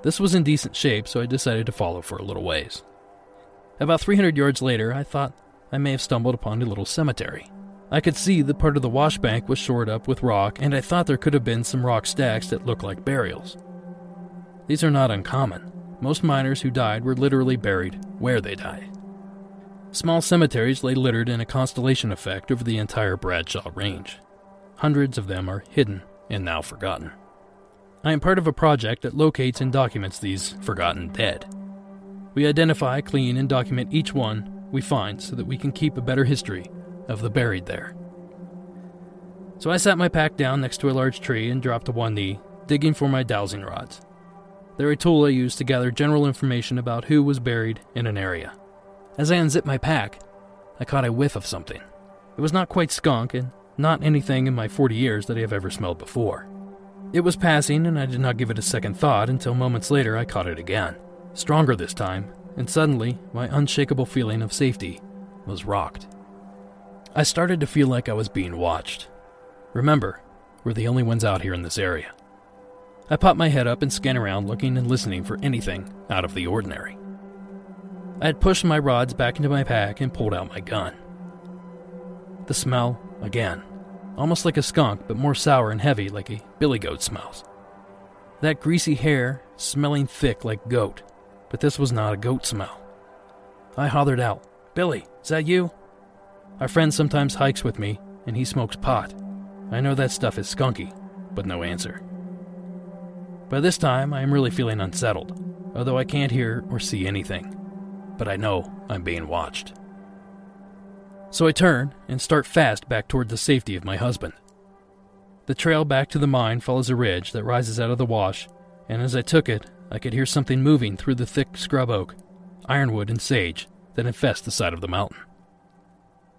S1: This was in decent shape, so I decided to follow for a little ways. About 300 yards later, I thought I may have stumbled upon a little cemetery. I could see that part of the wash bank was shored up with rock, and I thought there could have been some rock stacks that looked like burials. These are not uncommon. Most miners who died were literally buried where they died. Small cemeteries lay littered in a constellation effect over the entire Bradshaw Range. Hundreds of them are hidden and now forgotten. I am part of a project that locates and documents these forgotten dead. We identify, clean, and document each one we find so that we can keep a better history of the buried there. So I sat my pack down next to a large tree and dropped to one knee, digging for my dowsing rods. They're a tool I use to gather general information about who was buried in an area. As I unzipped my pack, I caught a whiff of something. It was not quite skunk and not anything in my 40 years that I have ever smelled before. It was passing, and I did not give it a second thought until moments later I caught it again. Stronger this time, and suddenly my unshakable feeling of safety was rocked. I started to feel like I was being watched. Remember, we're the only ones out here in this area. I popped my head up and scanned around looking and listening for anything out of the ordinary. I had pushed my rods back into my pack and pulled out my gun. The smell, again, almost like a skunk, but more sour and heavy like a billy goat smells. That greasy hair, smelling thick like goat, but this was not a goat smell. I hollered out, Billy, is that you? Our friend sometimes hikes with me, and he smokes pot. I know that stuff is skunky, but no answer. By this time, I am really feeling unsettled, although I can't hear or see anything but I know I'm being watched. So I turn and start fast back toward the safety of my husband. The trail back to the mine follows a ridge that rises out of the wash, and as I took it, I could hear something moving through the thick scrub oak, ironwood, and sage that infest the side of the mountain.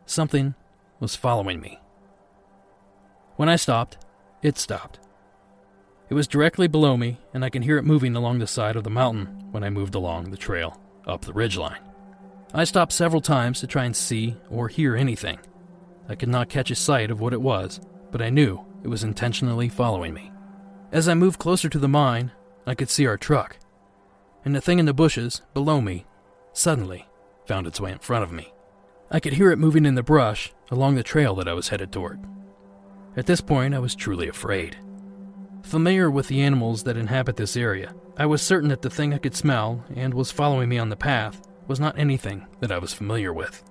S1: Something was following me. When I stopped, it stopped. It was directly below me, and I can hear it moving along the side of the mountain when I moved along the trail up the ridgeline. I stopped several times to try and see or hear anything. I could not catch a sight of what it was, but I knew it was intentionally following me. As I moved closer to the mine, I could see our truck, and the thing in the bushes below me suddenly found its way in front of me. I could hear it moving in the brush along the trail that I was headed toward. At this point, I was truly afraid. Familiar with the animals that inhabit this area, I was certain that the thing I could smell and was following me on the path was not anything that I was familiar with.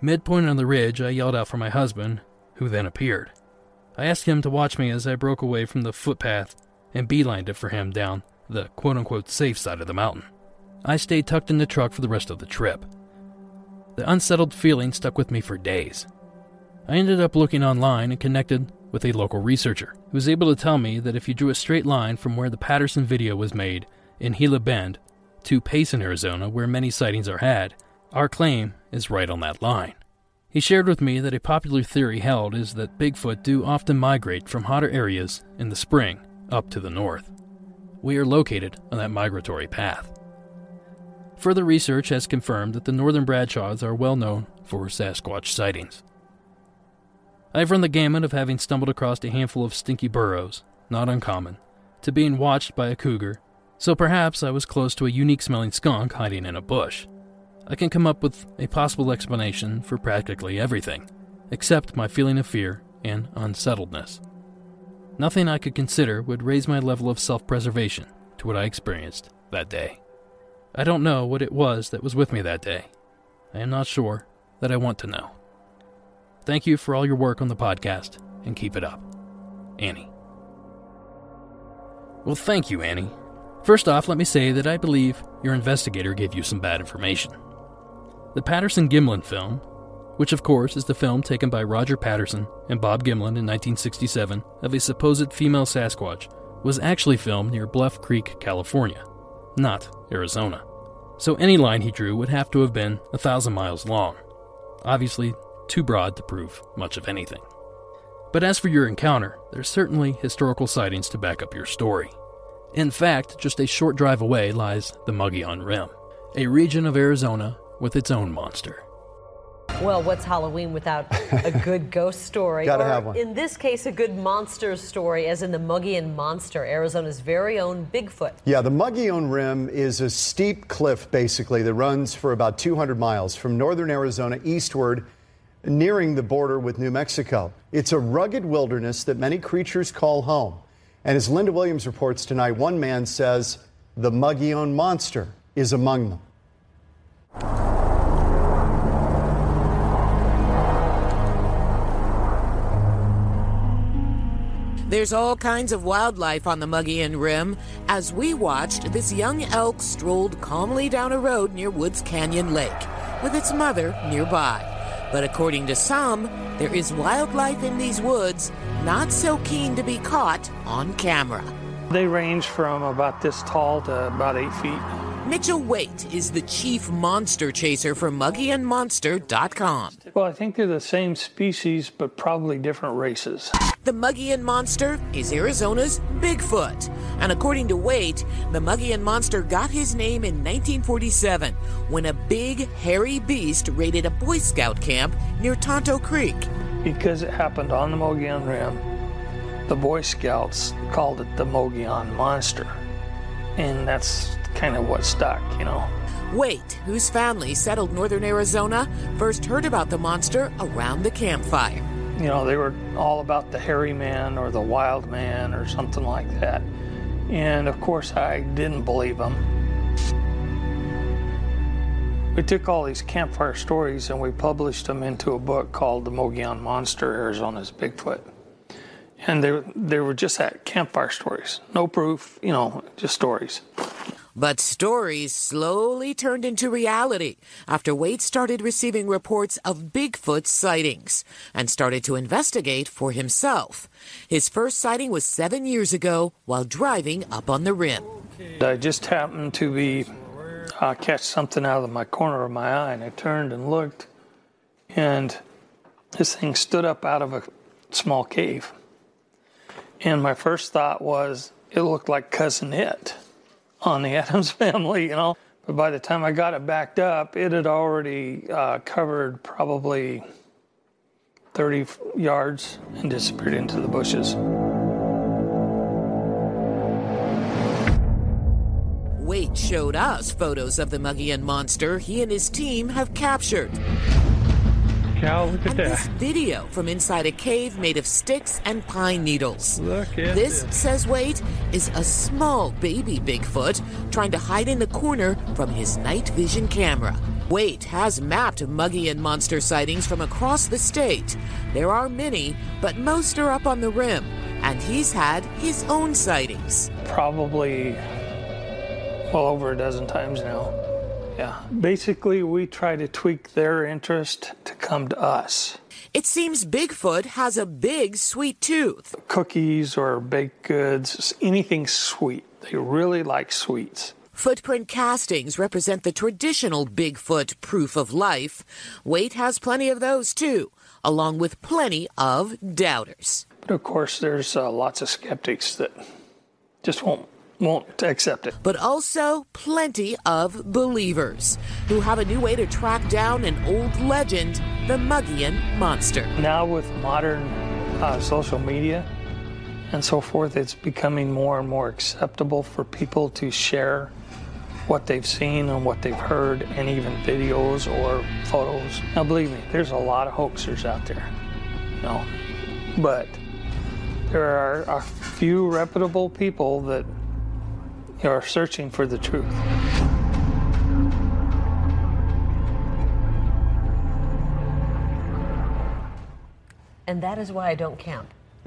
S1: Midpoint on the ridge, I yelled out for my husband, who then appeared. I asked him to watch me as I broke away from the footpath and beelined it for him down the quote unquote safe side of the mountain. I stayed tucked in the truck for the rest of the trip. The unsettled feeling stuck with me for days. I ended up looking online and connected with a local researcher who was able to tell me that if you drew a straight line from where the Patterson video was made in Gila Bend to Payson, Arizona, where many sightings are had, our claim is right on that line. He shared with me that a popular theory held is that Bigfoot do often migrate from hotter areas in the spring up to the north. We are located on that migratory path. Further research has confirmed that the northern Bradshaws are well known for Sasquatch sightings. I've run the gamut of having stumbled across a handful of stinky burrows, not uncommon, to being watched by a cougar, so perhaps I was close to a unique smelling skunk hiding in a bush. I can come up with a possible explanation for practically everything, except my feeling of fear and unsettledness. Nothing I could consider would raise my level of self preservation to what I experienced that day. I don't know what it was that was with me that day. I am not sure that I want to know. Thank you for all your work on the podcast and keep it up. Annie. Well, thank you, Annie. First off, let me say that I believe your investigator gave you some bad information. The Patterson Gimlin film, which of course is the film taken by Roger Patterson and Bob Gimlin in 1967 of a supposed female Sasquatch, was actually filmed near Bluff Creek, California, not Arizona. So any line he drew would have to have been a thousand miles long. Obviously, too broad to prove much of anything. But as for your encounter, there's certainly historical sightings to back up your story. In fact, just a short drive away lies the Mogollon Rim, a region of Arizona with its own monster.
S13: Well, what's Halloween without a good ghost story?
S14: Gotta
S13: or
S14: have one.
S13: In this case, a good monster story, as in the Mogollon Monster, Arizona's very own Bigfoot.
S14: Yeah, the Mogollon Rim is a steep cliff, basically, that runs for about 200 miles from northern Arizona eastward, nearing the border with New Mexico. It's a rugged wilderness that many creatures call home. And as Linda Williams reports tonight, one man says the Mogollon Monster is among them.
S15: There's all kinds of wildlife on the Mogollon Rim. As we watched, this young elk strolled calmly down a road near Woods Canyon Lake, with its mother nearby. But according to some, there is wildlife in these woods not so keen to be caught on camera.
S16: They range from about this tall to about eight feet.
S15: Mitchell Waite is the chief monster chaser for MogollonMonster.com.
S16: Well, I think they're the same species, but probably different races.
S15: The Mogollon Monster is Arizona's Bigfoot. And according to Waite, the Mogollon Monster got his name in 1947 when a big, hairy beast raided a Boy Scout camp near Tonto Creek.
S16: Because it happened on the Mogollon Rim, the Boy Scouts called it the Mogollon Monster. And that's kind of what stuck, you know.
S15: Waite, whose family settled northern Arizona, first heard about the monster around the campfire.
S16: You know, they were all about the hairy man or the wild man or something like that. And of course, I didn't believe them. We took all these campfire stories and we published them into a book called The Mogollon Monster Arizona's Bigfoot. And they, they were just that campfire stories. No proof, you know, just stories.
S15: But stories slowly turned into reality after Waite started receiving reports of Bigfoot sightings and started to investigate for himself. His first sighting was seven years ago while driving up on the rim.
S16: I just happened to be uh, catch something out of my corner of my eye, and I turned and looked, and this thing stood up out of a small cave. And my first thought was it looked like Cousin It on the Addams family, you know. But by the time I got it backed up, it had already uh, covered probably 30 yards and disappeared into the bushes.
S15: Waite showed us photos of the Mogollon monster he and his team have captured.
S16: Cow. Look at
S15: and
S16: that.
S15: this video from inside a cave made of sticks and pine needles.
S16: Look at
S15: this,
S16: this.
S15: says Waite, is a small baby Bigfoot trying to hide in the corner from his night vision camera. Waite has mapped Mogollon monster sightings from across the state. There are many, but most are up on the rim, and he's had his own sightings.
S16: Probably well over a dozen times now. Yeah. Basically, we try to tweak their interest to come to us.
S15: It seems Bigfoot has a big sweet tooth.
S16: Cookies or baked goods, anything sweet. They really like sweets.
S15: Footprint castings represent the traditional Bigfoot proof of life. Waite has plenty of those too, along with plenty of doubters.
S16: But of course, there's uh, lots of skeptics that just won't won't accept it.
S15: But also plenty of believers who have a new way to track down an old legend, the Mogollon monster.
S16: Now with modern uh, social media and so forth, it's becoming more and more acceptable for people to share what they've seen and what they've heard, and even videos or photos. Now, believe me, there's a lot of hoaxers out there. No, but there are a few reputable people that are searching for the truth.
S13: And that is why I don't camp.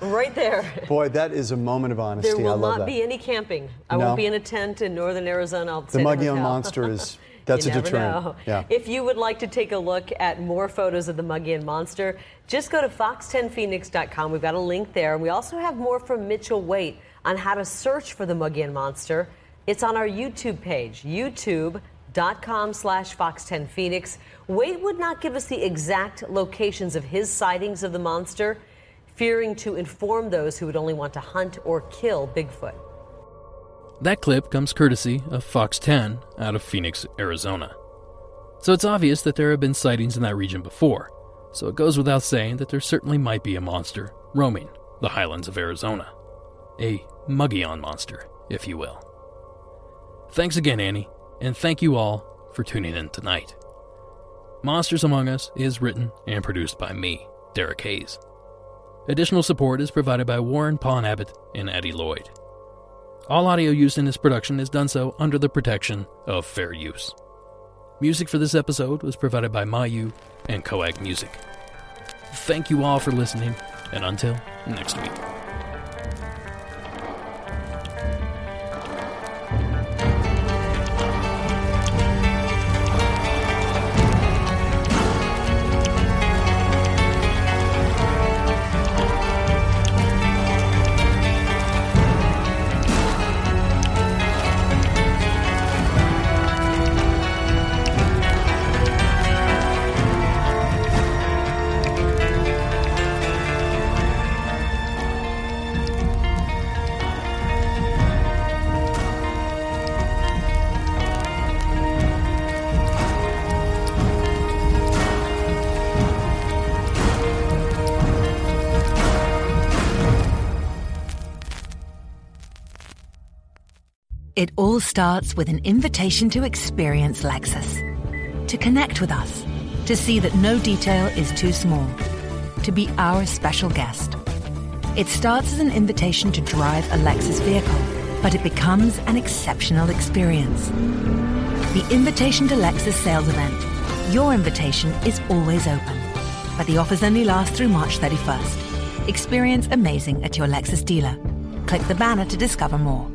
S13: right there.
S14: Boy, that is a moment of honesty.
S13: There will
S14: I love
S13: not
S14: that.
S13: be any camping. I
S14: No.
S13: won't be in a tent in northern Arizona. I'll
S14: the
S13: stay in a
S14: Mogollon
S13: hotel.
S14: monster is that's
S13: You
S14: a
S13: never
S14: deterrent.
S13: know.
S14: Yeah.
S13: If you would like to take a look at more photos of the Mogollon monster, just go to fox10phoenix.com. We've got a link there. We also have more from Mitchell Waite on how to search for the Mogollon monster. It's on our YouTube page, youtube.com slash fox10phoenix. Waite would not give us the exact locations of his sightings of the monster, fearing to inform those who would only want to hunt or kill Bigfoot.
S1: That clip comes courtesy of Fox 10 out of Phoenix, Arizona. So it's obvious that there have been sightings in that region before, so it goes without saying that there certainly might be a monster roaming the highlands of Arizona. A Mogollon monster, if you will. Thanks again, Annie, and thank you all for tuning in tonight. Monsters Among Us is written and produced by me, Derek Hayes. Additional support is provided by Warren Pawn Abbott and Eddie Lloyd. All audio used in this production is done so under the protection of fair use. Music for this episode was provided by Mayu and Coag Music. Thank you all for listening, and until next week.
S17: All starts with an invitation to experience Lexus, to connect with us, to see that no detail is too small, to be our special guest. It starts as an invitation to drive a Lexus vehicle, but it becomes an exceptional experience. The Invitation to Lexus sales event. Your invitation is always open, but the offers only last through March 31st. Experience amazing at your Lexus dealer. Click the banner to discover more.